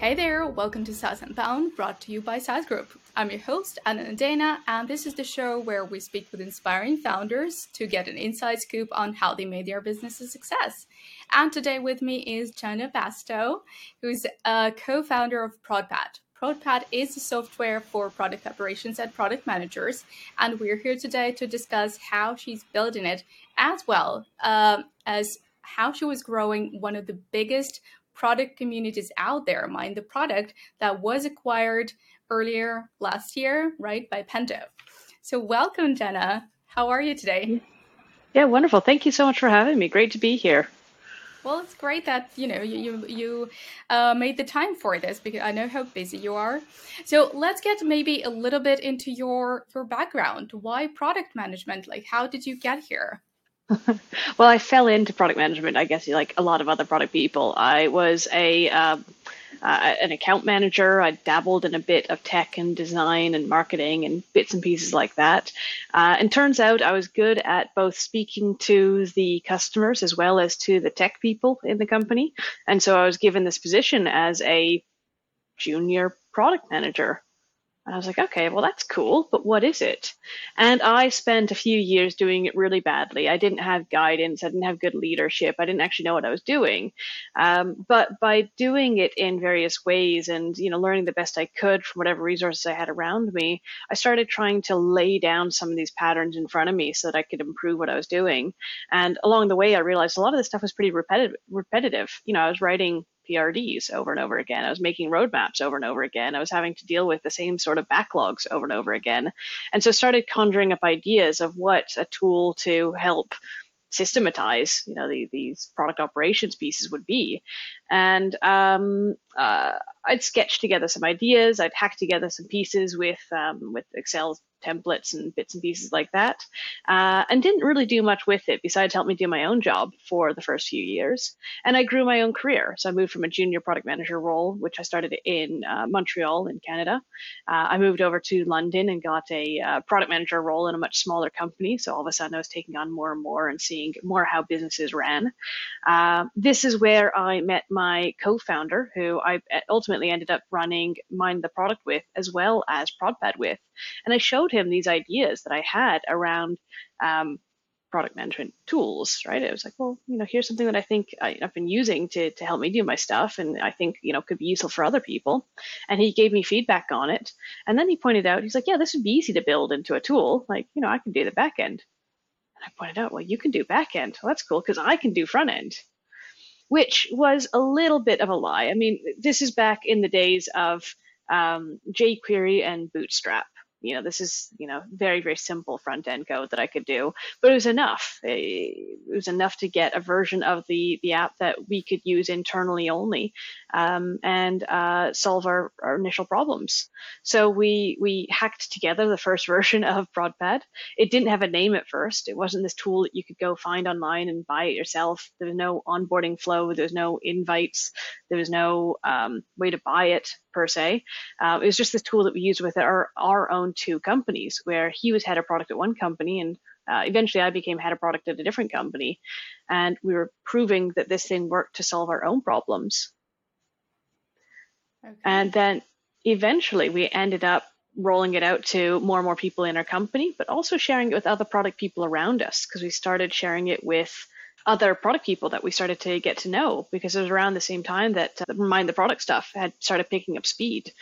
Hey there, welcome to SaaS Unbound, brought to you by SaaS Group. I'm your host, Anna Nadeina, and this is the show where we speak with inspiring founders to get an inside scoop on how they made their business a success. And today with me is Janna Bastow, who's a co founder of ProdPad. ProdPad is a software for product operations and product managers, and we're here today to discuss how she's building it as well um, as how she was growing one of the biggest product communities out there. Mind the product that was acquired earlier last year, right, by Pendo. So, welcome, Janna. How are you today? Yeah, wonderful. Thank you so much for having me. Great to be here. Well, it's great that you know you you, you uh, made the time for this because I know how busy you are. So let's get maybe a little bit into your your background. Why product management? Like, how did you get here? well, I fell into product management. I guess like a lot of other product people. I was a um, uh, an account manager. I dabbled in a bit of tech and design and marketing and bits and pieces like that. Uh, and turns out I was good at both speaking to the customers as well as to the tech people in the company. And so I was given this position as a junior product manager. And I was like, okay, well, that's cool, but what is it? And I spent a few years doing it really badly. I didn't have guidance, I didn't have good leadership, I didn't actually know what I was doing. Um, but by doing it in various ways and you know learning the best I could from whatever resources I had around me, I started trying to lay down some of these patterns in front of me so that I could improve what I was doing. And along the way, I realized a lot of this stuff was pretty repetitive. Repetitive. You know, I was writing PRDs over and over again. I was making roadmaps over and over again. I was having to deal with the same sort of backlogs over and over again. And so started conjuring up ideas of what a tool to help systematize, you know, the, these product operations pieces would be. And um, uh, I'd sketch together some ideas. I'd hack together some pieces with um, with Excel templates and bits and pieces like that, uh, and didn't really do much with it besides help me do my own job for the first few years. And I grew my own career. So I moved from a junior product manager role, which I started in uh, Montreal in Canada. Uh, I moved over to London and got a uh, product manager role in a much smaller company. So all of a sudden I was taking on more and more and seeing more how businesses ran. Uh, this is where I met my co-founder, who I ultimately ended up running Mind the Product with, as well as ProdPad with. And I showed him these ideas that I had around um, product management tools, right? It was like, well, you know, here's something that I think I, have been using to, to help me do my stuff and I think, you know, could be useful for other people. And he gave me feedback on it. And then he pointed out, he's like, yeah, this would be easy to build into a tool. Like, you know, I can do the back end. And I pointed out, well, you can do back end. Well, that's cool because I can do front end, which was a little bit of a lie. I mean, this is back in the days of um, jQuery and Bootstrap you know, this is, you know, very, very simple front end code that I could do, but it was enough. It was enough to get a version of the, the app that we could use internally only um, and uh, solve our, our initial problems. So we, we hacked together the first version of ProdPad. It didn't have a name at first. It wasn't this tool that you could go find online and buy it yourself. There was no onboarding flow. There was no invites. There was no um, way to buy it per se. Uh, it was just this tool that we used with our, our own two companies, where he was head of product at one company and uh, eventually I became head of product at a different company. And we were proving that this thing worked to solve our own problems. Okay. And then eventually we ended up rolling it out to more and more people in our company, but also sharing it with other product people around us because we started sharing it with other product people that we started to get to know because it was around the same time that uh, Mind the Product stuff had started picking up speed.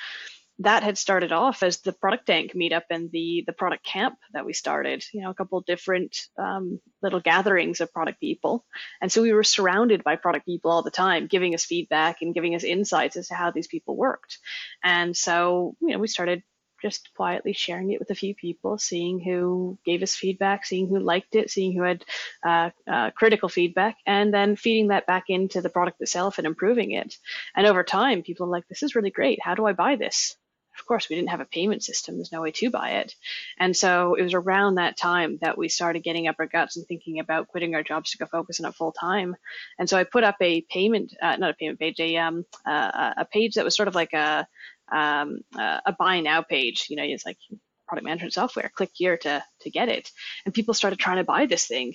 That had started off as the ProductTank meetup and the the product camp that we started. You know, a couple different um, little gatherings of product people, and so we were surrounded by product people all the time, giving us feedback and giving us insights as to how these people worked. And so, you know, we started just quietly sharing it with a few people, seeing who gave us feedback, seeing who liked it, seeing who had uh, uh, critical feedback, and then feeding that back into the product itself and improving it. And over time, people are like, this is really great. How do I buy this? Of course, we didn't have a payment system. There's no way to buy it. And so it was around that time that we started getting up our guts and thinking about quitting our jobs to go focus on it full time. And so I put up a payment, uh, not a payment page, a, um, uh, a page that was sort of like a, um, uh, a buy now page. You know, it's like product management software. Click here to to get it, and people started trying to buy this thing,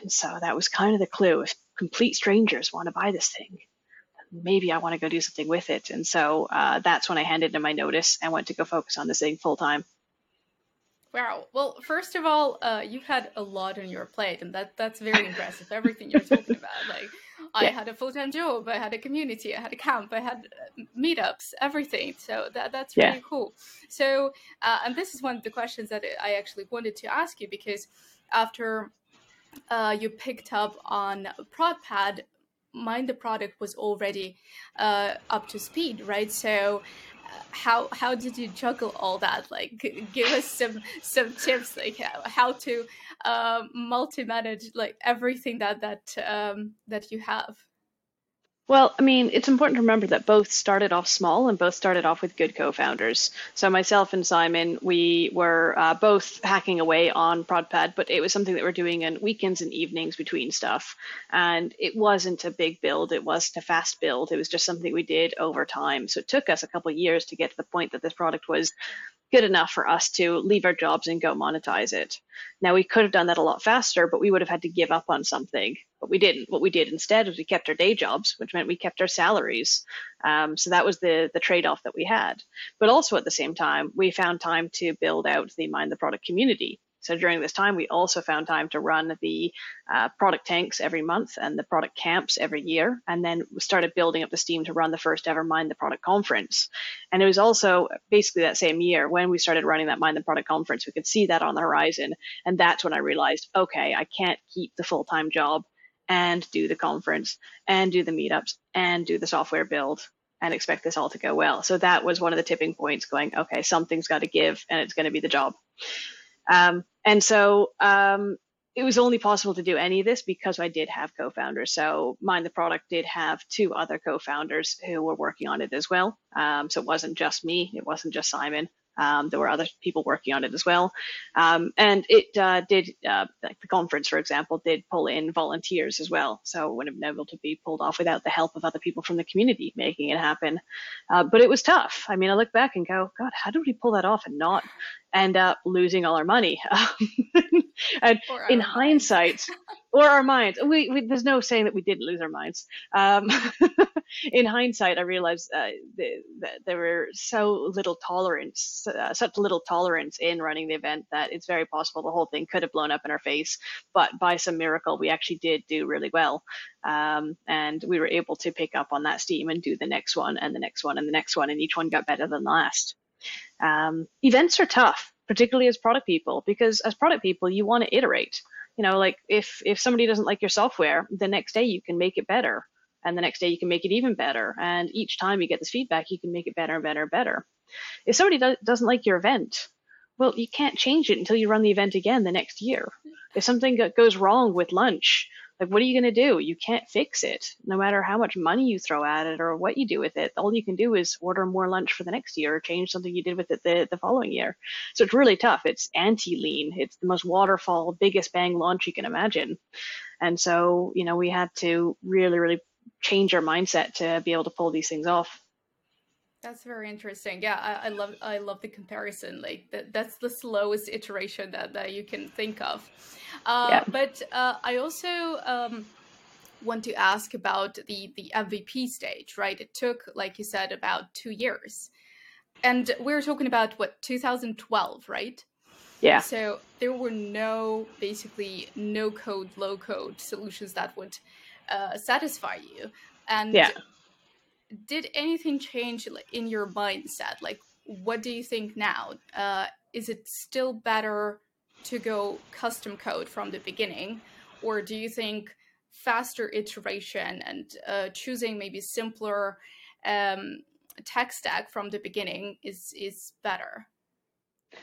and so that was kind of the clue. If complete strangers want to buy this thing, maybe I want to go do something with it. And so uh, that's when I handed in my notice and went to go focus on this thing full time. Wow. Well, first of all, uh, you've had a lot on your plate, and that that's very impressive. Everything you're talking about, like I had a full time job, I had a community, I had a camp, I had uh, meetups, everything. So that that's really yeah. cool. So, uh, and this is one of the questions that I actually wanted to ask you because after uh, you picked up on ProdPad, Mind the product was already uh, up to speed, right? So how how did you juggle all that like give us some some tips like how, how to uh, multi manage like everything that that um, that you have well, I mean, it's important to remember that both started off small and both started off with good co-founders. So myself and Simon, we were uh, both hacking away on ProdPad, but it was something that we're doing in weekends and evenings between stuff. And it wasn't a big build. It wasn't a fast build. It was just something we did over time. So it took us a couple of years to get to the point that this product was good enough for us to leave our jobs and go monetize it. Now, we could have done that a lot faster, but we would have had to give up on something. But we didn't. What we did instead was we kept our day jobs, which meant we kept our salaries. Um, so that was the the trade off that we had. But also at the same time, we found time to build out the Mind the Product community. So during this time, we also found time to run the uh, ProductTanks every month and the product camps every year, and then we started building up the steam to run the first ever Mind the Product conference. And it was also basically that same year when we started running that Mind the Product conference, we could see that on the horizon. And that's when I realized, okay, I can't keep the full time job and do the conference and do the meetups and do the software build and expect this all to go well. So that was one of the tipping points going, okay, something's got to give and it's going to be the job. Um, and so um, it was only possible to do any of this because I did have co-founders. So Mind the Product did have two other co-founders who were working on it as well. Um, so it wasn't just me. It wasn't just Simon. Um, there were other people working on it as well. Um, and it uh, did, uh, like the conference, for example, did pull in volunteers as well. So it wouldn't have been able to be pulled off without the help of other people from the community making it happen. Uh, but it was tough. I mean, I look back and go, God, how did we pull that off and not end up losing all our money? and in hindsight, or our minds. We, we, there's no saying that we didn't lose our minds. Um, in hindsight, I realized uh, that there were so little tolerance, uh, such little tolerance in running the event that it's very possible the whole thing could have blown up in our face. But by some miracle, we actually did do really well. Um, and we were able to pick up on that steam and do the next one and the next one and the next one, and each one got better than the last. Um, events are tough, particularly as product people, because as product people, you want to iterate. You know like if if somebody doesn't like your software the next day you can make it better and the next day you can make it even better and each time you get this feedback you can make it better and better and better. If somebody do- doesn't like your event well you can't change it until you run the event again the next year. If something goes wrong with lunch like, what are you going to do? You can't fix it. No matter how much money you throw at it or what you do with it, all you can do is order more lunch for the next year or change something you did with it the, the following year. So it's really tough. It's anti lean. It's the most waterfall, biggest bang launch you can imagine. And so, you know, we had to really, really change our mindset to be able to pull these things off. That's very interesting. Yeah, I, I, love I love the comparison. Like that, that's the slowest iteration that, that you can think of. Uh, yeah. But uh, I also um, want to ask about the the MVP stage, right? It took, like you said, about two years, and we are talking about what 2012, right? Yeah. So there were no, basically, no code, low code solutions that would uh, satisfy you. And yeah. did anything change in your mindset? Like, what do you think now? Uh, is it still better to go custom code from the beginning? Or do you think faster iteration and uh, choosing maybe simpler um, tech stack from the beginning is, is better?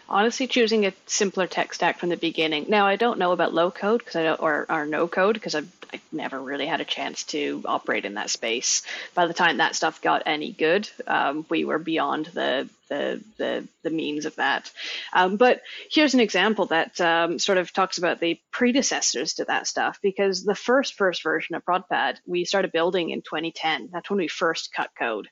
Honestly, choosing a simpler tech stack from the beginning. Now, I don't know about low code because I don't, or, or no code because I've, I've never really had a chance to operate in that space. By the time that stuff got any good, um, we were beyond the the the, the means of that. Um, but here's an example that um, sort of talks about the predecessors to that stuff because the first first version of ProdPad we started building in 2010. That's when we first cut code.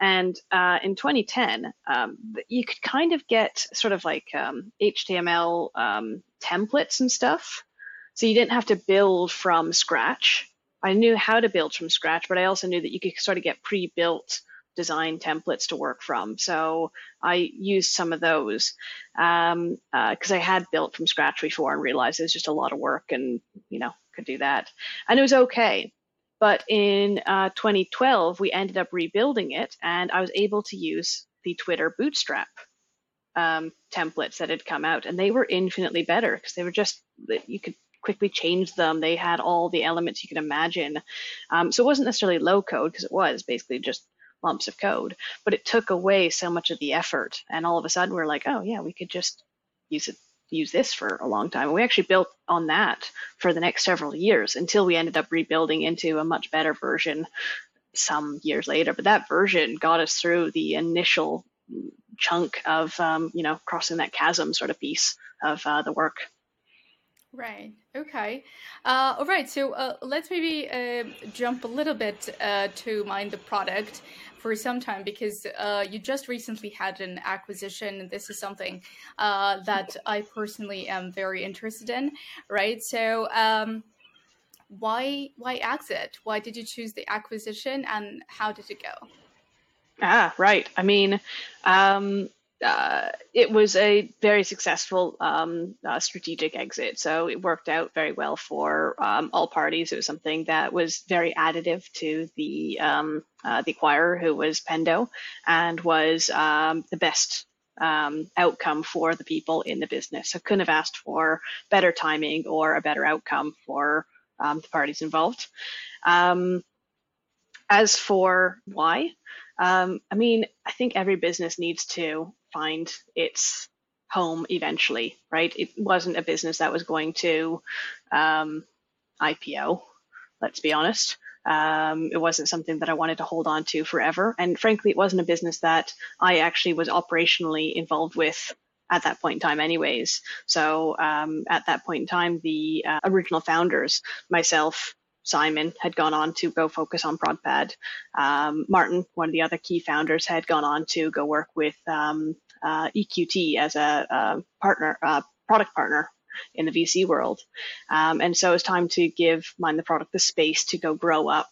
And uh, in 2010, um, you could kind of get sort of like HTML um, um, templates and stuff. So you didn't have to build from scratch I knew how to build from scratch, but I also knew that you could sort of get pre-built design templates to work from. So I used some of those because um, uh, I had built from scratch before and realized it was just a lot of work and, you know, could do that. And it was okay. But in uh, 2012, we ended up rebuilding it and I was able to use the Twitter Bootstrap um, templates that had come out and they were infinitely better because they were just, you could quickly changed them. They had all the elements you could imagine. Um, so it wasn't necessarily low code because it was basically just lumps of code, but it took away so much of the effort. And all of a sudden, we're like, oh yeah, we could just use it, use this for a long time. And we actually built on that for the next several years until we ended up rebuilding into a much better version some years later. But that version got us through the initial chunk of, um, you know, crossing that chasm sort of piece of uh, the work. Right. Okay. Uh, all right. So uh, let's maybe uh, jump a little bit uh, to mind the product for some time because uh, you just recently had an acquisition. And this is something uh, that I personally am very interested in. Right. So. Um, why why exit? Why did you choose the acquisition, and how did it go? Ah, right. I mean, um, uh, it was a very successful um, uh, strategic exit. So it worked out very well for um, all parties. It was something that was very additive to the um, uh, the acquirer, who was Pendo, and was um, the best um, outcome for the people in the business. So couldn't have asked for better timing or a better outcome for um, the parties involved. as for why, um, I mean, I think every business needs to find its home eventually, right? It wasn't a business that was going to um, IPO, let's be honest. Um, it wasn't something that I wanted to hold on to forever. And frankly, it wasn't a business that I actually was operationally involved with at that point in time, anyways. So um, at that point in time, the uh, original founders, myself, Simon had gone on to go focus on ProdPad. Um, Martin, one of the other key founders, had gone on to go work with um, uh, EQT as a, a partner, product partner in the VC world. Um, and so it's time to give Mind the Product the space to go grow up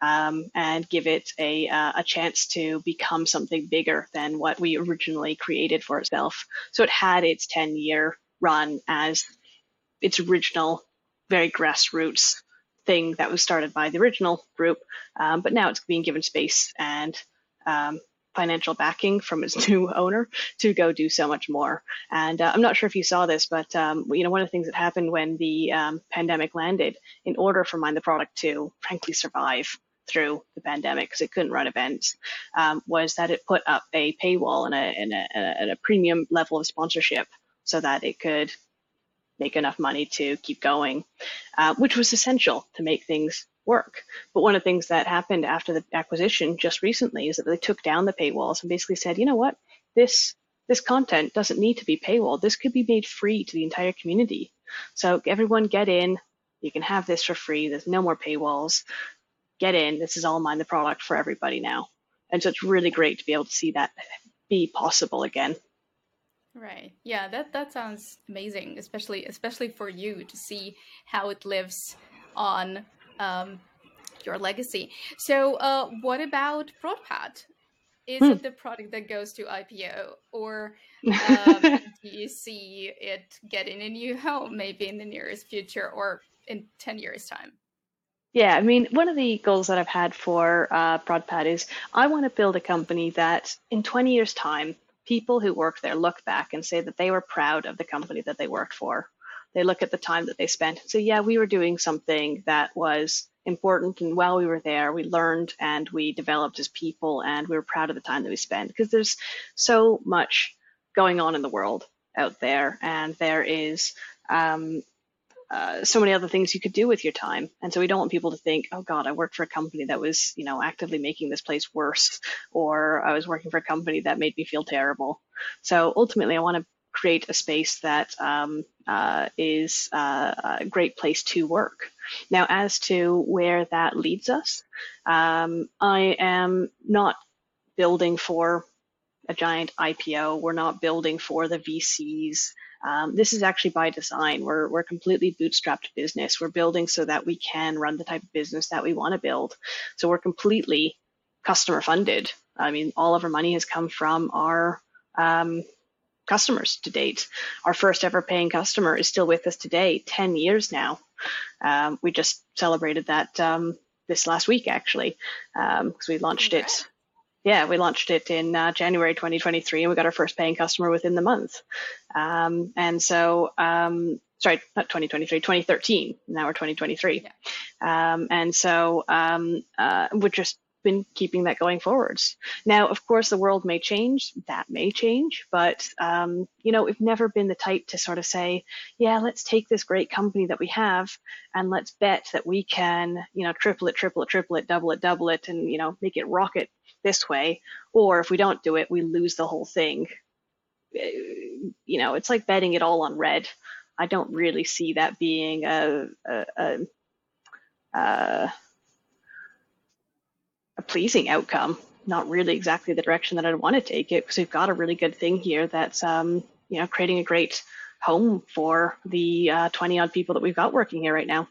um, and give it a, uh, a chance to become something bigger than what we originally created for itself. So it had its 10 year run as its original, very grassroots thing that was started by the original group, um, but now it's being given space and um, financial backing from its new owner to go do so much more. And uh, I'm not sure if you saw this, but um, you know one of the things that happened when the um, pandemic landed, in order for Mind the Product to frankly survive through the pandemic because it couldn't run events, um, was that it put up a paywall and a, and a, and a premium level of sponsorship so that it could make enough money to keep going, uh, which was essential to make things work. But one of the things that happened after the acquisition just recently is that they took down the paywalls and basically said, you know what, this this content doesn't need to be paywalled. This could be made free to the entire community. So everyone get in. You can have this for free. There's no more paywalls. Get in. This is all mine, the product for everybody now. And so it's really great to be able to see that be possible again. Right. Yeah, that that sounds amazing, especially especially for you to see how it lives on um, your legacy. So, uh, what about ProdPad? Is hmm. it the product that goes to IPO, or um, do you see it getting a new home maybe in the nearest future or in ten years' time? Yeah, I mean, one of the goals that I've had for uh, ProdPad is I want to build a company that in 20 years' time people who work there look back and say that they were proud of the company that they worked for. They look at the time that they spent and say, yeah, we were doing something that was important. And while we were there, we learned and we developed as people and we were proud of the time that we spent because there's so much going on in the world out there. And there is um, uh, so many other things you could do with your time. And so we don't want people to think, oh God, I worked for a company that was, you know, actively making this place worse, or I was working for a company that made me feel terrible. So ultimately, I want to create a space that um, uh, is uh, a great place to work. Now, as to where that leads us, um, I am not building for a giant IPO. We're not building for the VCs Um, this is actually by design. We're, we're completely bootstrapped business. We're building so that we can run the type of business that we want to build. So we're completely customer funded. I mean, all of our money has come from our um, customers to date. Our first ever paying customer is still with us today, 10 years now. Um, we just celebrated that um, this last week, actually, because um, we launched it. Yeah, we launched it in uh, January 2023, and we got our first paying customer within the month. Um, and so, um, sorry, not 2023, 2013. Now we're 2023. Yeah. Um, and so uh, we're just been keeping that going forwards. Now, of course, the world may change. That may change, but um, you know, we've never been the type to sort of say, "Yeah, let's take this great company that we have and let's bet that we can, you know, triple it, triple it, triple it, double it, double it, and you know, make it rocket this way." Or if we don't do it, we lose the whole thing. You know, it's like betting it all on red. I don't really see that being a, a, a, a a pleasing outcome. Not really exactly the direction that I'd want to take it because we've got a really good thing here that's um, you know creating a great home for the uh, 20 odd people that we've got working here right now.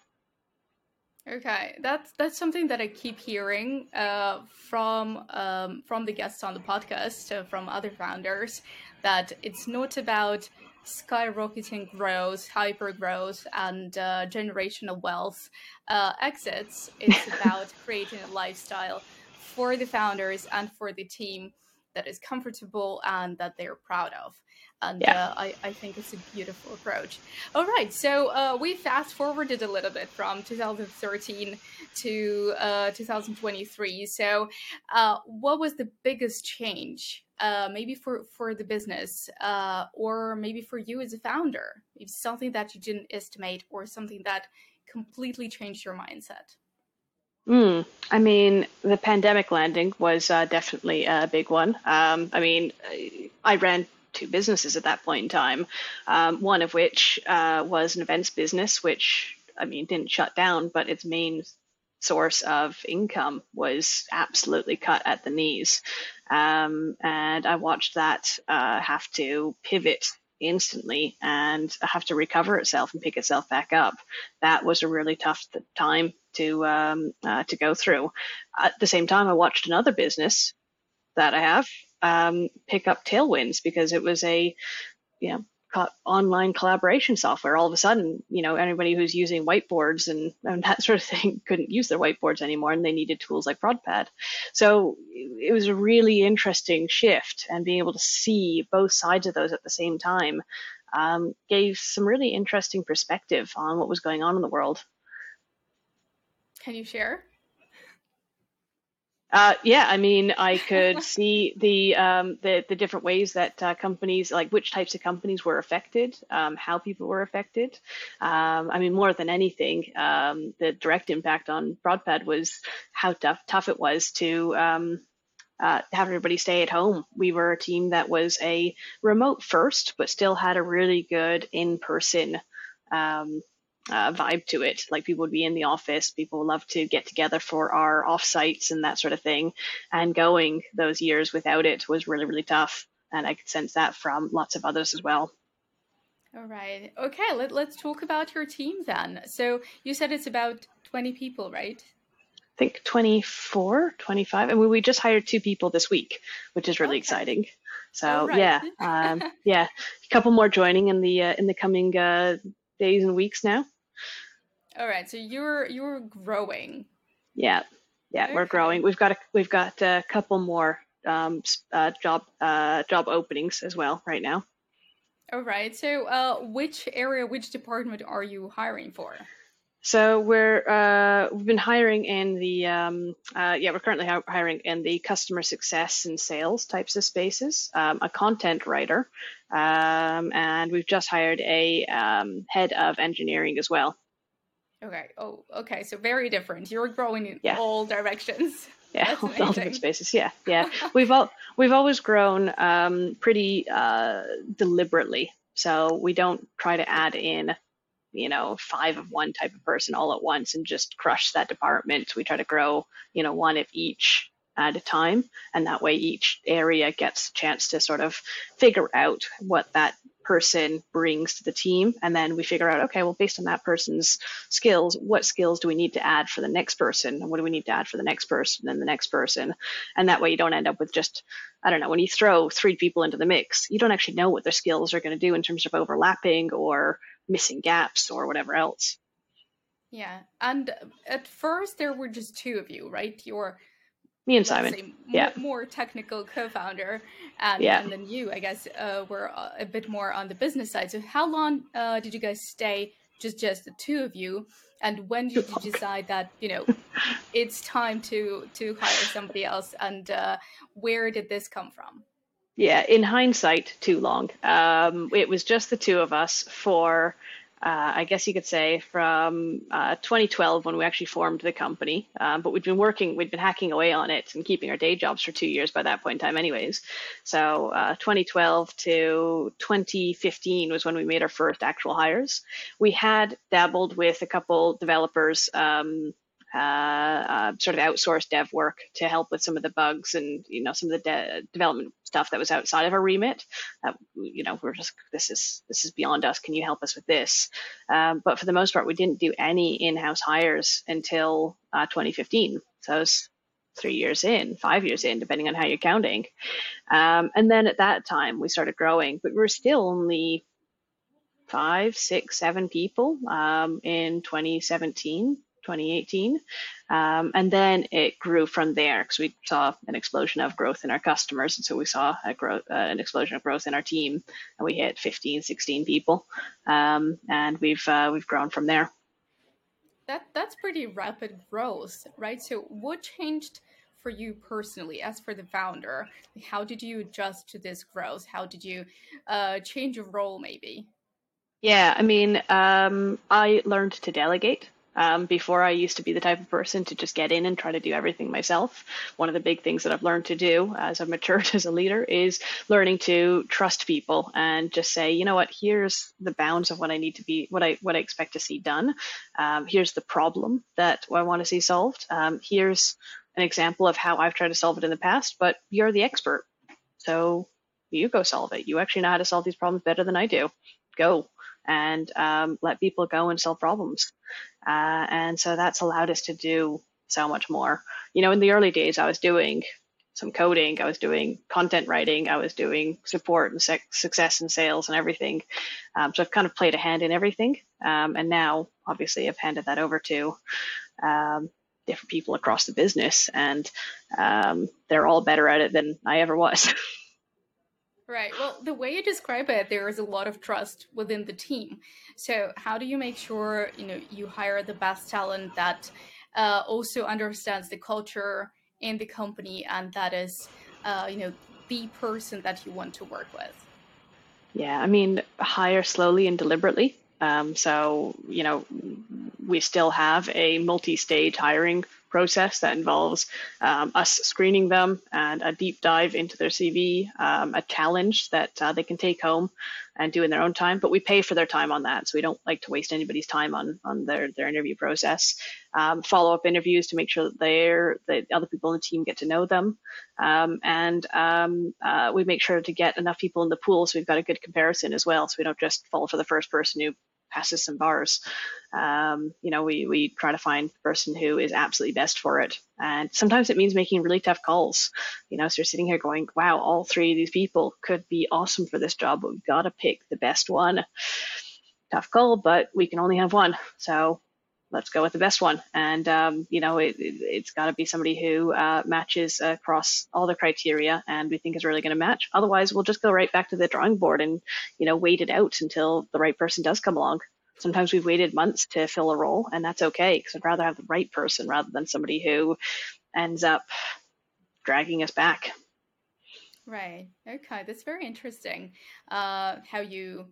Okay, that's that's something that I keep hearing uh, from um, from the guests on the podcast, uh, from other founders, that it's not about skyrocketing growth, hyper growth, and uh, generational wealth uh, exits. It's about creating a lifestyle for the founders and for the team that is comfortable and that they're proud of. And yeah. uh, I, I think it's a beautiful approach. All right, so uh, we fast forwarded a little bit from 2013 to uh, 2023. So, uh, what was the biggest change, uh, maybe for, for the business, uh, or maybe for you as a founder? Maybe something that you didn't estimate, or something that completely changed your mindset? Mm, I mean, the pandemic landing was uh, definitely a big one. Um, I mean, I ran two businesses at that point in time, um, one of which uh, was an events business, which, I mean, didn't shut down, but its main source of income was absolutely cut at the knees. Um, and I watched that uh, have to pivot instantly and have to recover itself and pick itself back up. That was a really tough time to um, uh, to go through. At the same time, I watched another business that I have um, pick up tailwinds because it was a you know online collaboration software. All of a sudden, you know, anybody who's using whiteboards and, and that sort of thing couldn't use their whiteboards anymore, and they needed tools like ProdPad. So it was a really interesting shift, and being able to see both sides of those at the same time um, gave some really interesting perspective on what was going on in the world. Can you share? Uh, yeah, I mean, I could see the, um, the the different ways that uh, companies, like which types of companies were affected, um, how people were affected. Um, I mean, more than anything, um, the direct impact on ProdPad was how tough tough it was to um, uh, have everybody stay at home. We were a team that was a remote first, but still had a really good in person um, uh, vibe to it. Like people would be in the office, people love to get together for our offsites and that sort of thing. And going those years without it was really, really tough. And I could sense that from lots of others as well. All right. Okay, let, let's talk about your team then. So you said it's about 20 people, right? I think 24, 25. I mean, we just hired two people this week, which is really okay. exciting. So right. yeah, um, yeah, a couple more joining in the uh, in the coming uh, days and weeks now. All right, so you're you're growing. Yeah, yeah, okay. we're growing. We've got a we've got a couple more um, uh, job uh, job openings as well right now. All right. So, uh, which area, which department are you hiring for? So we're uh, we've been hiring in the um, uh, yeah we're currently hiring in the customer success and sales types of spaces, um, a content writer, um, and we've just hired a um, head of engineering as well. Okay. Oh, okay. So very different. You're growing in yeah. all directions. Yeah, all different spaces. Yeah, yeah. we've all we've always grown um, pretty uh, deliberately. So we don't try to add in you know, five of one type of person all at once and just crush that department. We try to grow, you know, one of each at a time. And that way each area gets a chance to sort of figure out what that person brings to the team. And then we figure out, okay, well, based on that person's skills, what skills do we need to add for the next person? And what do we need to add for the next person and the next person? And that way you don't end up with just, I don't know, when you throw three people into the mix, you don't actually know what their skills are going to do in terms of overlapping or missing gaps or whatever else. Yeah. And at first there were just two of you, right? Your me and Simon. Say, yeah. More, technical co-founder, and, yeah. and then you, I guess, uh, were a bit more on the business side. So, how long uh, did you guys stay? Just just the two of you, and when did you decide that you know it's time to to hire somebody else? And uh, where did this come from? Yeah, in hindsight, too long. Um, it was just the two of us for uh, I guess you could say, from uh, 2012 when we actually formed the company. Um, but we'd been working, we'd been hacking away on it and keeping our day jobs for two years by that point in time, anyways. So uh, 2012 to 2015 was when we made our first actual hires. We had dabbled with a couple developers. Um, uh, uh, sort of outsourced dev work to help with some of the bugs and you know some of the de- development stuff that was outside of our remit. Uh, you know, we're just this is this is beyond us. Can you help us with this? Um, but for the most part, we didn't do any in-house hires until uh, 2015. So it was three years in, five years in, depending on how you're counting. Um, and then at that time, we started growing, but we we're still only five, six, seven people um, in 2017. 2018. Um, and then it grew from there because we saw an explosion of growth in our customers. And so we saw a growth, uh, an explosion of growth in our team and we hit 15, 16 people. Um, and we've, uh, we've grown from there. That, that's pretty rapid growth, right? So what changed for you personally as for the founder? How did you adjust to this growth? How did you uh, change your role maybe? Yeah, I mean, um, I learned to delegate. Um, before I used to be the type of person to just get in and try to do everything myself. One of the big things that I've learned to do as I've matured as a leader is learning to trust people and just say, you know what, here's the bounds of what I need to be, what I what I expect to see done. Um, here's the problem that I want to see solved. Um, here's an example of how I've tried to solve it in the past, but you're the expert, so you go solve it. You actually know how to solve these problems better than I do. Go and um, let people go and solve problems. Uh, and so that's allowed us to do so much more. You know, in the early days, I was doing some coding, I was doing content writing, I was doing support and success and sales and everything. Um, so I've kind of played a hand in everything. Um, and now, obviously, I've handed that over to um, different people across the business, and um, they're all better at it than I ever was. Right. Well, the way you describe it, there is a lot of trust within the team. So, how do you make sure you know you hire the best talent that uh, also understands the culture in the company and that is, uh, you know, the person that you want to work with? Yeah, I mean, hire slowly and deliberately. Um, so, you know, we still have a multi-stage hiring process that involves um, us screening them and a deep dive into their CV, um, a challenge that uh, they can take home and do in their own time. But we pay for their time on that, so we don't like to waste anybody's time on on their their interview process. Um, Follow up interviews to make sure that they're the other people in the team get to know them, um, and um, uh, we make sure to get enough people in the pool so we've got a good comparison as well, so we don't just fall for the first person who passes some bars. Um, you know, we, we try to find the person who is absolutely best for it. And sometimes it means making really tough calls. You know, so you're sitting here going, wow, all three of these people could be awesome for this job, but we've got to pick the best one. Tough call, but we can only have one. So let's go with the best one. And, um, you know, it, has got to be somebody who uh, matches across all the criteria and we think is really going to match. Otherwise, we'll just go right back to the drawing board and, you know, wait it out until the right person does come along. Sometimes we've waited months to fill a role, and that's okay because I'd rather have the right person rather than somebody who ends up dragging us back. Right. Okay. That's very interesting. Uh, how you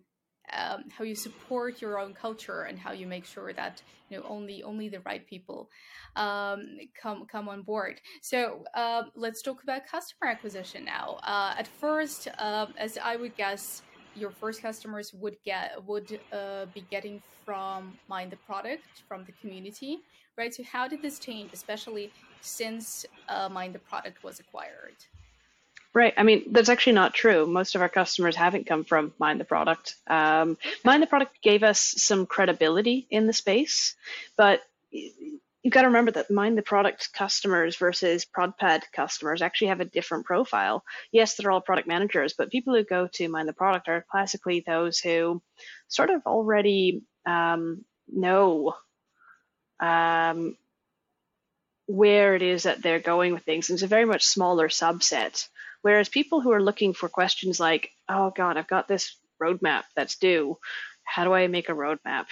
um, how you support your own culture and how you make sure that you know only only the right people um, come come on board. So uh, let's talk about customer acquisition now. Uh, at first, uh, as I would guess, your first customers would get would uh, be getting from mind the product from the community, right? So how did this change, especially since uh, mind the product was acquired? Right. I mean, that's actually not true. Most of our customers haven't come from Mind the Product. Um, Mind the Product gave us some credibility in the space, but you've got to remember that Mind the Product customers versus ProdPad customers actually have a different profile. Yes, they're all product managers, but people who go to Mind the Product are classically those who sort of already um, know um, where it is that they're going with things. And it's a very much smaller subset. Whereas people who are looking for questions like, oh God, I've got this roadmap that's due. How do I make a roadmap?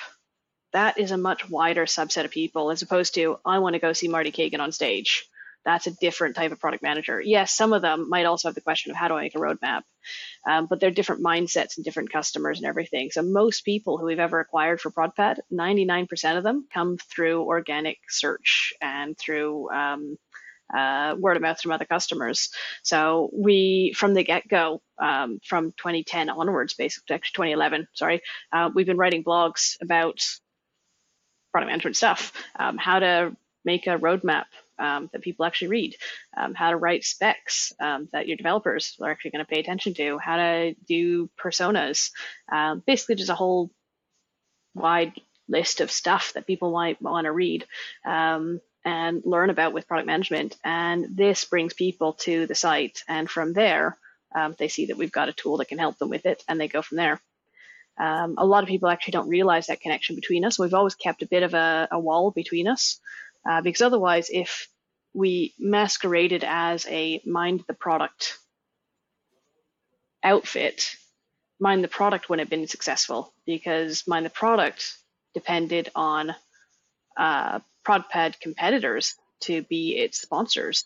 That is a much wider subset of people as opposed to, I want to go see Marty Cagan on stage. That's a different type of product manager. Yes, some of them might also have the question of how do I make a roadmap, um, but they're different mindsets and different customers and everything. So most people who we've ever acquired for ProdPad, 99% of them come through organic search and through um, uh, word of mouth from other customers. So we, from the get go, um, from 2010 onwards, basically, actually 2011, sorry, uh, we've been writing blogs about product management stuff, um, how to make a roadmap um, that people actually read, um, how to write specs um, that your developers are actually going to pay attention to, how to do personas, um, basically just a whole wide list of stuff that people might want to read. Um, and learn about with product management. And this brings people to the site. And from there, um, they see that we've got a tool that can help them with it and they go from there. Um, a lot of people actually don't realize that connection between us. We've always kept a bit of a, a wall between us uh, because otherwise, if we masqueraded as a mind the product outfit, mind the product wouldn't have been successful because mind the product depended on uh, ProdPad competitors to be its sponsors.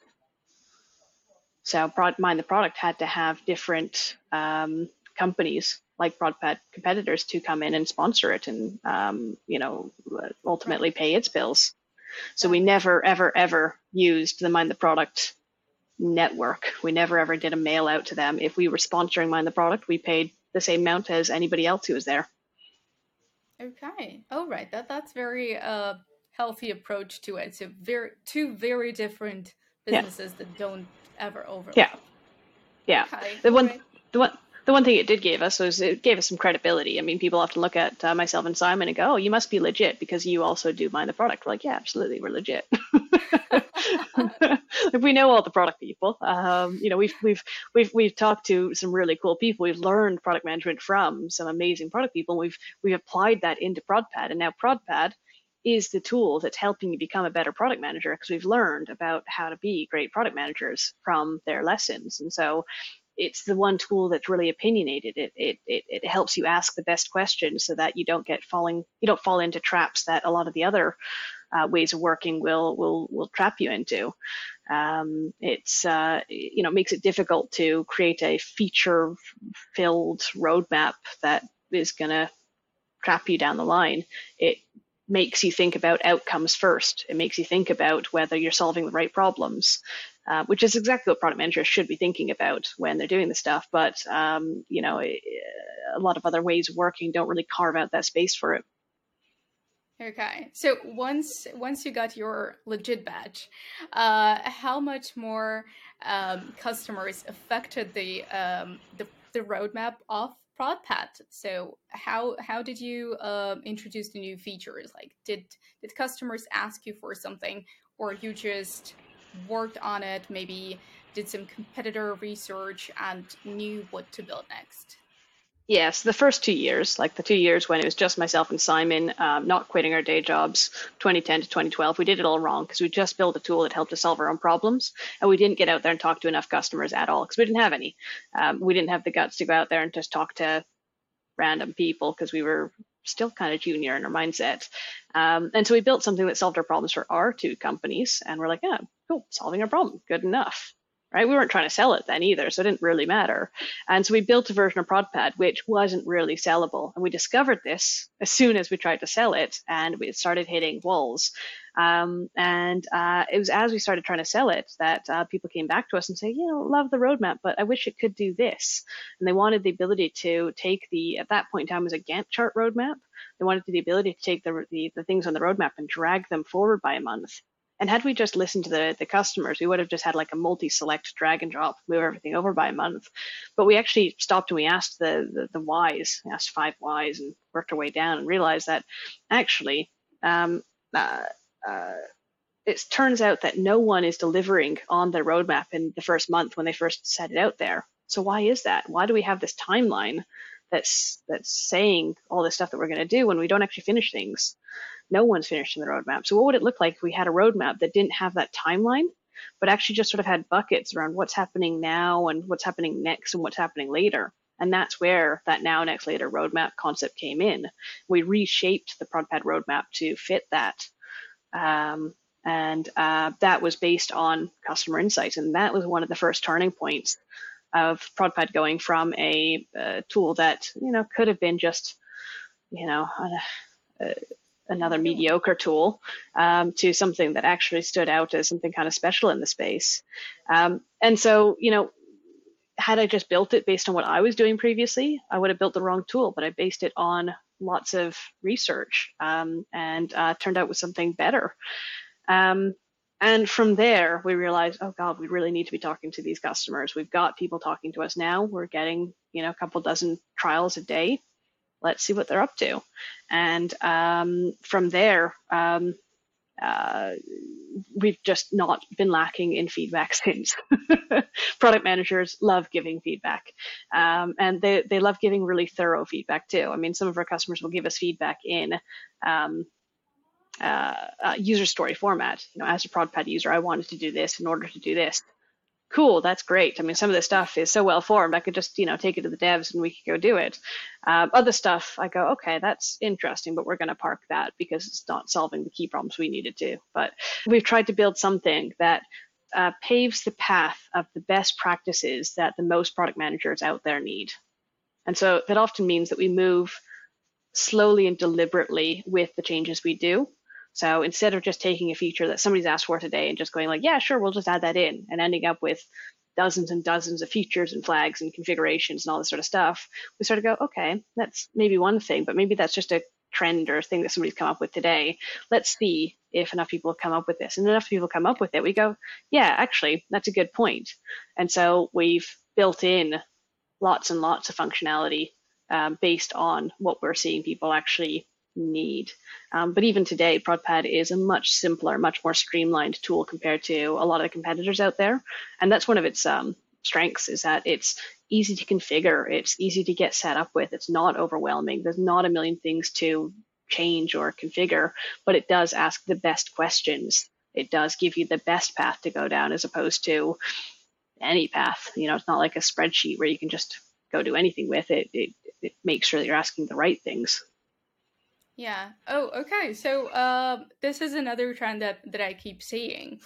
So Prod, Mind the Product had to have different um, companies like ProdPad competitors to come in and sponsor it and, um, you know, ultimately pay its bills. So we never, ever, ever used the Mind the Product network. We never, ever did a mail out to them. If we were sponsoring Mind the Product, we paid the same amount as anybody else who was there. Okay. All right. That that's very uh healthy approach to it. So very two very different businesses yeah. that don't ever overlap. Yeah. Yeah. Okay. The one the one the one thing it did give us was it gave us some credibility. I mean, people often look at uh, myself and Simon and go, "Oh, you must be legit because you also do mind the product." We're like, yeah, absolutely, we're legit. we know all the product people. Um, you know, we've we've we've we've talked to some really cool people. We've learned product management from some amazing product people. And we've we've applied that into ProdPad, and now ProdPad is the tool that's helping you become a better product manager because we've learned about how to be great product managers from their lessons. And so it's the one tool that's really opinionated. It, it, it, it helps you ask the best questions so that you don't get falling, you don't fall into traps that a lot of the other uh, ways of working will, will, will trap you into. Um, it's, uh, you know, makes it difficult to create a feature filled roadmap that is going to trap you down the line. It makes you think about outcomes first. It makes you think about whether you're solving the right problems, uh, which is exactly what product managers should be thinking about when they're doing the stuff. But um, you know, a lot of other ways of working don't really carve out that space for it. Okay, so once once you got your legit badge, uh, how much more um, customers affected the um, the the roadmap of ProdPad. So how how did you um, introduce the new features? Like, did did customers ask you for something, or you just worked on it? Maybe did some competitor research and knew what to build next. Yes, the first two years, like the two years when it was just myself and Simon, um, not quitting our day jobs, 2010 to 2012, we did it all wrong because we just built a tool that helped us solve our own problems. And we didn't get out there and talk to enough customers at all because we didn't have any. Um, we didn't have the guts to go out there and just talk to random people because we were still kind of junior in our mindset. Um, and so we built something that solved our problems for our two companies. And we're like, yeah, cool, solving our problem, good enough right? We weren't trying to sell it then either, so it didn't really matter. And so we built a version of ProdPad which wasn't really sellable. And we discovered this as soon as we tried to sell it, and we started hitting walls. Um, and uh, it was as we started trying to sell it that uh, people came back to us and say, you know, love the roadmap, but I wish it could do this. And they wanted the ability to take the, at that point in time, was a Gantt chart roadmap. They wanted the ability to take the, the, the things on the roadmap and drag them forward by a month And had we just listened to the, the customers, we would have just had like a multi-select drag and drop, move everything over by a month. But we actually stopped and we asked the, the, the whys, we asked five whys and worked our way down and realized that actually um, uh, uh, it turns out that no one is delivering on their roadmap in the first month when they first set it out there. So why is that? Why do we have this timeline that's that's saying all this stuff that we're going to do when we don't actually finish things? No one's finishing the roadmap. So what would it look like if we had a roadmap that didn't have that timeline, but actually just sort of had buckets around what's happening now and what's happening next and what's happening later? And that's where that now, next, later roadmap concept came in. We reshaped the ProdPad roadmap to fit that. Um, and uh, that was based on customer insights. And that was one of the first turning points of ProdPad going from a, a tool that, you know, could have been just, you know, a, a, another mediocre tool um, to something that actually stood out as something kind of special in the space. Um, and so, you know, had I just built it based on what I was doing previously, I would have built the wrong tool, but I based it on lots of research um, and uh, turned out with something better. Um, and from there, we realized, oh God, we really need to be talking to these customers. We've got people talking to us now. We're getting, you know, a couple dozen trials a day. Let's see what they're up to. And um, from there, um, uh, we've just not been lacking in feedback since. Product managers love giving feedback, um, and they they love giving really thorough feedback too. I mean, some of our customers will give us feedback in um, uh, uh, user story format. You know, as a ProdPad user, I wanted to do this in order to do this. Cool, that's great. I mean, some of this stuff is so well formed. I could just, you know, take it to the devs and we could go do it. Uh, other stuff, I go, okay, that's interesting, but we're going to park that because it's not solving the key problems we needed to. But we've tried to build something that uh, paves the path of the best practices that the most product managers out there need. And so that often means that we move slowly and deliberately with the changes we do. So instead of just taking a feature that somebody's asked for today and just going like, yeah, sure, we'll just add that in and ending up with dozens and dozens of features and flags and configurations and all this sort of stuff, we sort of go, okay, that's maybe one thing, but maybe that's just a trend or a thing that somebody's come up with today. Let's see if enough people come up with this. And enough people come up with it, we go, yeah, actually, that's a good point. And so we've built in lots and lots of functionality um, based on what we're seeing people actually need. Um, but even today, ProdPad is a much simpler, much more streamlined tool compared to a lot of the competitors out there. And that's one of its um, strengths is that it's easy to configure. It's easy to get set up with. It's not overwhelming. There's not a million things to change or configure, but it does ask the best questions. It does give you the best path to go down as opposed to any path. You know, it's not like a spreadsheet where you can just go do anything with it. It, it makes sure that you're asking the right things. Yeah. Oh, okay. So uh, this is another trend that, that I keep seeing.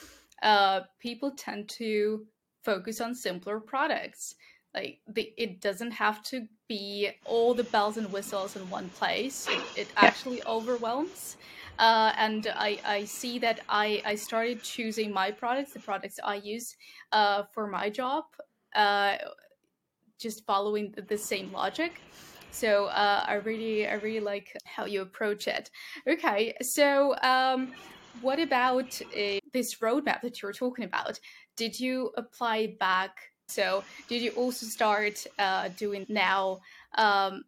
Uh, people tend to focus on simpler products. Like the, it doesn't have to be all the bells and whistles in one place. It, it actually overwhelms. Uh, and I, I see that I, I started choosing my products, the products I use uh, for my job, uh, just following the, the same logic. So uh, I really, I really like how you approach it. Okay, so um, what about uh, this roadmap that you're talking about? Did you apply back? So did you also start uh, doing now? Um,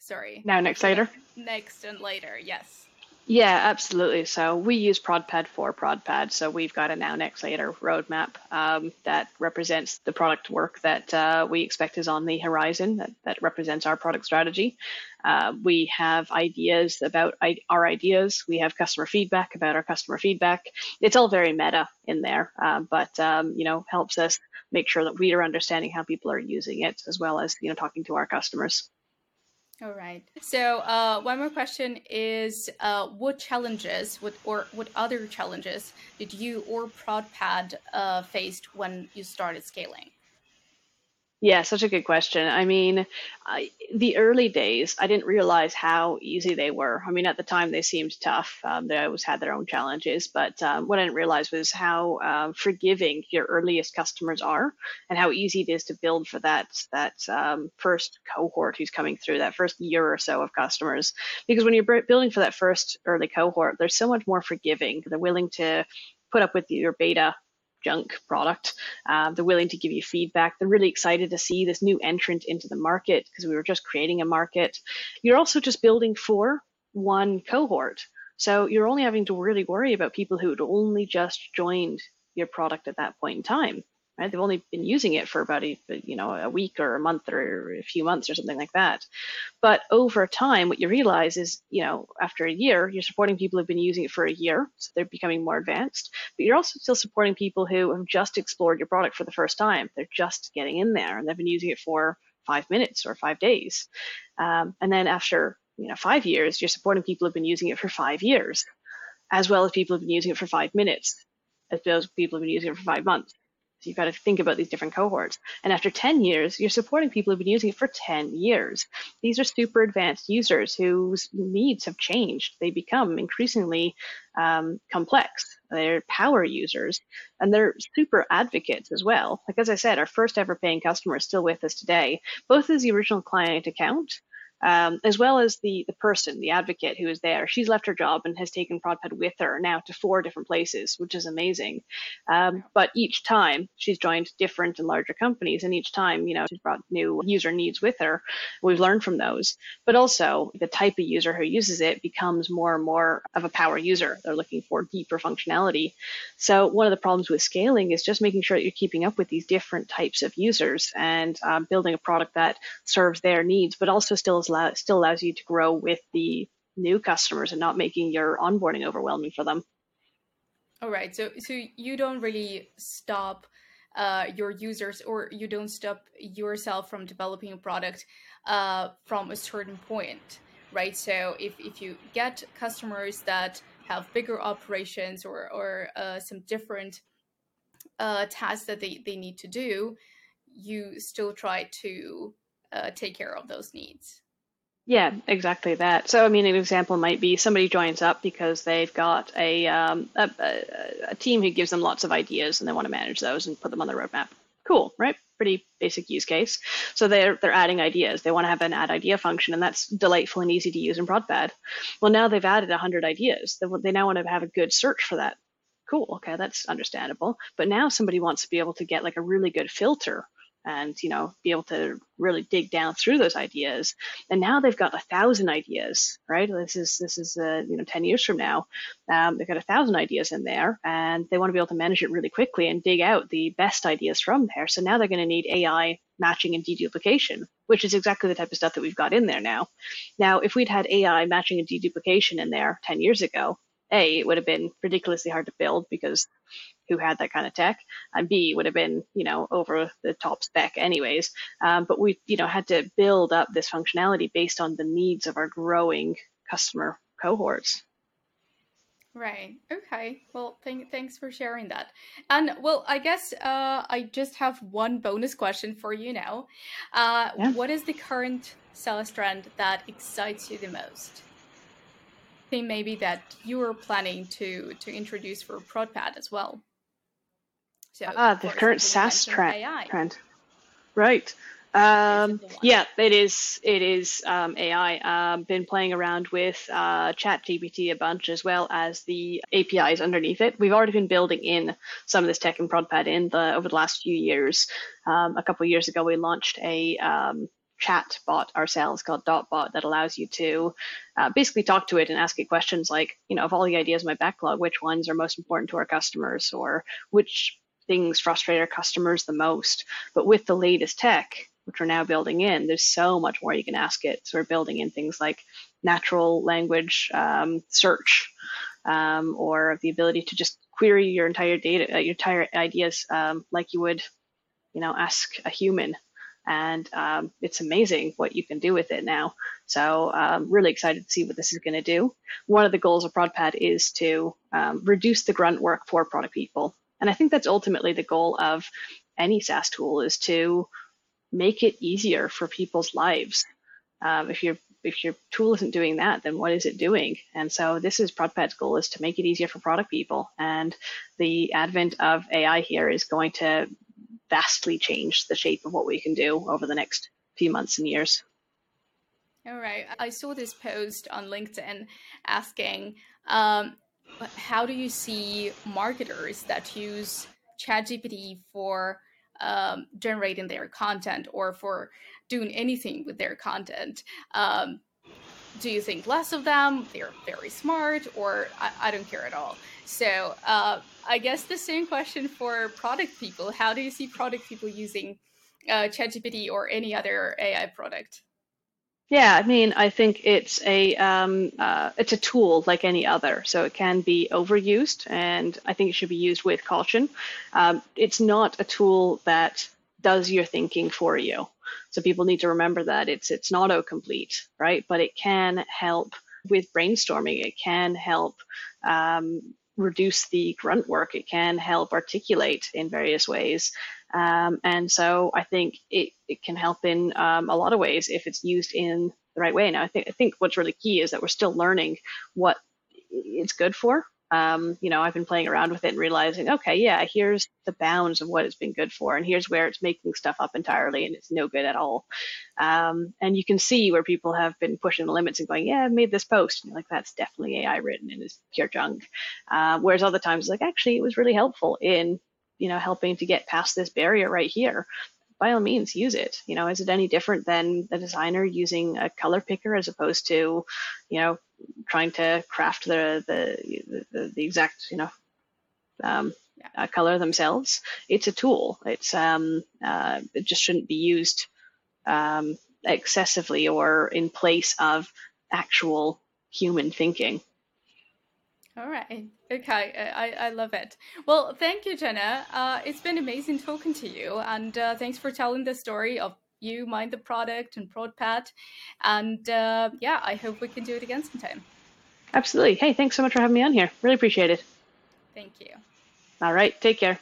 sorry. Now, next, later. Next and later, yes. Yeah, absolutely. So we use ProdPad for ProdPad. So we've got a now, next, later roadmap um, that represents the product work that uh, we expect is on the horizon, that, that represents our product strategy. Uh, we have ideas about our ideas. We have customer feedback about our customer feedback. It's all very meta in there, uh, but um, you know helps us make sure that we are understanding how people are using it, as well as you know talking to our customers. All right. So uh, one more question is, uh, what challenges, what or what other challenges did you or ProdPad uh, faced when you started scaling? Yeah, such a good question. I mean, I, the early days, I didn't realize how easy they were. I mean, at the time, they seemed tough. Um, they always had their own challenges. But um, what I didn't realize was how uh, forgiving your earliest customers are and how easy it is to build for that, that um, first cohort who's coming through, that first year or so of customers. Because when you're building for that first early cohort, they're so much more forgiving. They're willing to put up with your beta junk product. Uh, they're willing to give you feedback. They're really excited to see this new entrant into the market because we were just creating a market. You're also just building for one cohort. So you're only having to really worry about people who had only just joined your product at that point in time right? They've only been using it for about a, you know, a week or a month or a few months or something like that. But over time, what you realize is, you know, after a year, you're supporting people who've been using it for a year, so they're becoming more advanced. But you're also still supporting people who have just explored your product for the first time. They're just getting in there and they've been using it for five minutes or five days. Um, and then after, you know, five years, you're supporting people who've been using it for five years, as well as people who've been using it for five minutes, as well as people who've been using it for five months. You've got to think about these different cohorts. And after 10 years, you're supporting people who've been using it for 10 years. These are super advanced users whose needs have changed. They become increasingly um, complex. They're power users and they're super advocates as well. Like, as I said, our first ever paying customer is still with us today, both as the original client account um, as well as the the person, the advocate who is there. She's left her job and has taken ProdPad with her now to four different places, which is amazing. Um, but each time she's joined different and larger companies, and each time, you know, she's brought new user needs with her. We've learned from those, but also the type of user who uses it becomes more and more of a power user. They're looking for deeper functionality. So one of the problems with scaling is just making sure that you're keeping up with these different types of users and um, building a product that serves their needs, but also still still allows you to grow with the new customers and not making your onboarding overwhelming for them. All right. So so you don't really stop uh, your users or you don't stop yourself from developing a product uh, from a certain point, right? So if, if you get customers that have bigger operations or, or uh, some different uh, tasks that they, they need to do, you still try to uh, take care of those needs. Yeah, exactly that. So, I mean, an example might be somebody joins up because they've got a, um, a, a, team who gives them lots of ideas and they want to manage those and put them on the roadmap. Cool, right? Pretty basic use case. So they're they're adding ideas. They want to have an add idea function, and that's delightful and easy to use in ProdPad. Well, now they've added 100 ideas. They, they now want to have a good search for that. Cool, okay, that's understandable. But now somebody wants to be able to get like a really good filter and you know be able to really dig down through those ideas. And now they've got a thousand ideas right? This is this is uh, you know 10 years from now. Um, they've got a thousand ideas in there and they want to be able to manage it really quickly and dig out the best ideas from there. So now they're going to need ai matching and deduplication which is exactly the type of stuff that we've got in there now. Now if we'd had ai matching and deduplication in there 10 years ago a it would have been ridiculously hard to build because who had that kind of tech, and B would have been you know over the top spec anyways. Um, but we you know had to build up this functionality based on the needs of our growing customer cohorts. Right. Okay. Well, th- thanks for sharing that. And well, I guess uh, I just have one bonus question for you now. Uh, yeah. What is the current sales trend that excites you the most? Thing maybe that you were planning to to introduce for ProdPad as well. So ah, the current SaaS trend. trend. Right. Um, yeah, it is. It is um, AI. Um, been playing around with uh, ChatGPT a bunch, as well as the APIs underneath it. We've already been building in some of this tech in ProdPad in the over the last few years. Um, a couple of years ago, we launched a um, chat bot ourselves called Dotbot that allows you to uh, basically talk to it and ask it questions like, you know, of all the ideas in my backlog, which ones are most important to our customers, or which things frustrate our customers the most. But with the latest tech, which we're now building in, there's so much more you can ask it. So we're building in things like natural language um, search, um, or the ability to just query your entire data, uh, your entire ideas, um, like you would, you know, ask a human. And um, it's amazing what you can do with it now. So I'm um, really excited to see what this is going to do. One of the goals of ProdPad is to um, reduce the grunt work for product people. And I think that's ultimately the goal of any SaaS tool is to make it easier for people's lives. Um, if your if your tool isn't doing that, then what is it doing? And so this is ProdPad's goal is to make it easier for product people. And the advent of AI here is going to vastly change the shape of what we can do over the next few months and years. All right. I saw this post on LinkedIn asking, um, how do you see marketers that use ChatGPT for um, generating their content or for doing anything with their content? Um, do you think less of them? They're very smart, or I, I don't care at all. So uh, I guess the same question for product people. How do you see product people using uh, ChatGPT or any other AI product? Yeah, I mean, I think it's a um, uh, it's a tool like any other, so it can be overused, and I think it should be used with caution. Um, it's not a tool that does your thinking for you, so people need to remember that it's it's not autocomplete, right? But it can help with brainstorming. It can help um, reduce the grunt work. It can help articulate in various ways. Um, and so I think it, it can help in um, a lot of ways if it's used in the right way. Now, I think, I think what's really key is that we're still learning what it's good for. Um, you know, I've been playing around with it and realizing, okay, yeah, here's the bounds of what it's been good for, and here's where it's making stuff up entirely and it's no good at all. Um, and you can see where people have been pushing the limits and going, yeah, I made this post. And like, that's definitely AI written and it's pure junk. Uh, whereas other times, like, actually, it was really helpful in you know, helping to get past this barrier right here, by all means use it. You know, is it any different than the designer using a color picker as opposed to, you know, trying to craft the the the, the exact you know um, uh, color themselves? It's a tool. It's um, uh, it just shouldn't be used um, excessively or in place of actual human thinking. All right. Okay. I, I love it. Well, thank you, Janna. Uh, it's been amazing talking to you. And uh, thanks for telling the story of you, Mind the Product, and ProdPad. And uh, yeah, I hope we can do it again sometime. Absolutely. Hey, thanks so much for having me on here. Really appreciate it. Thank you. All right. Take care.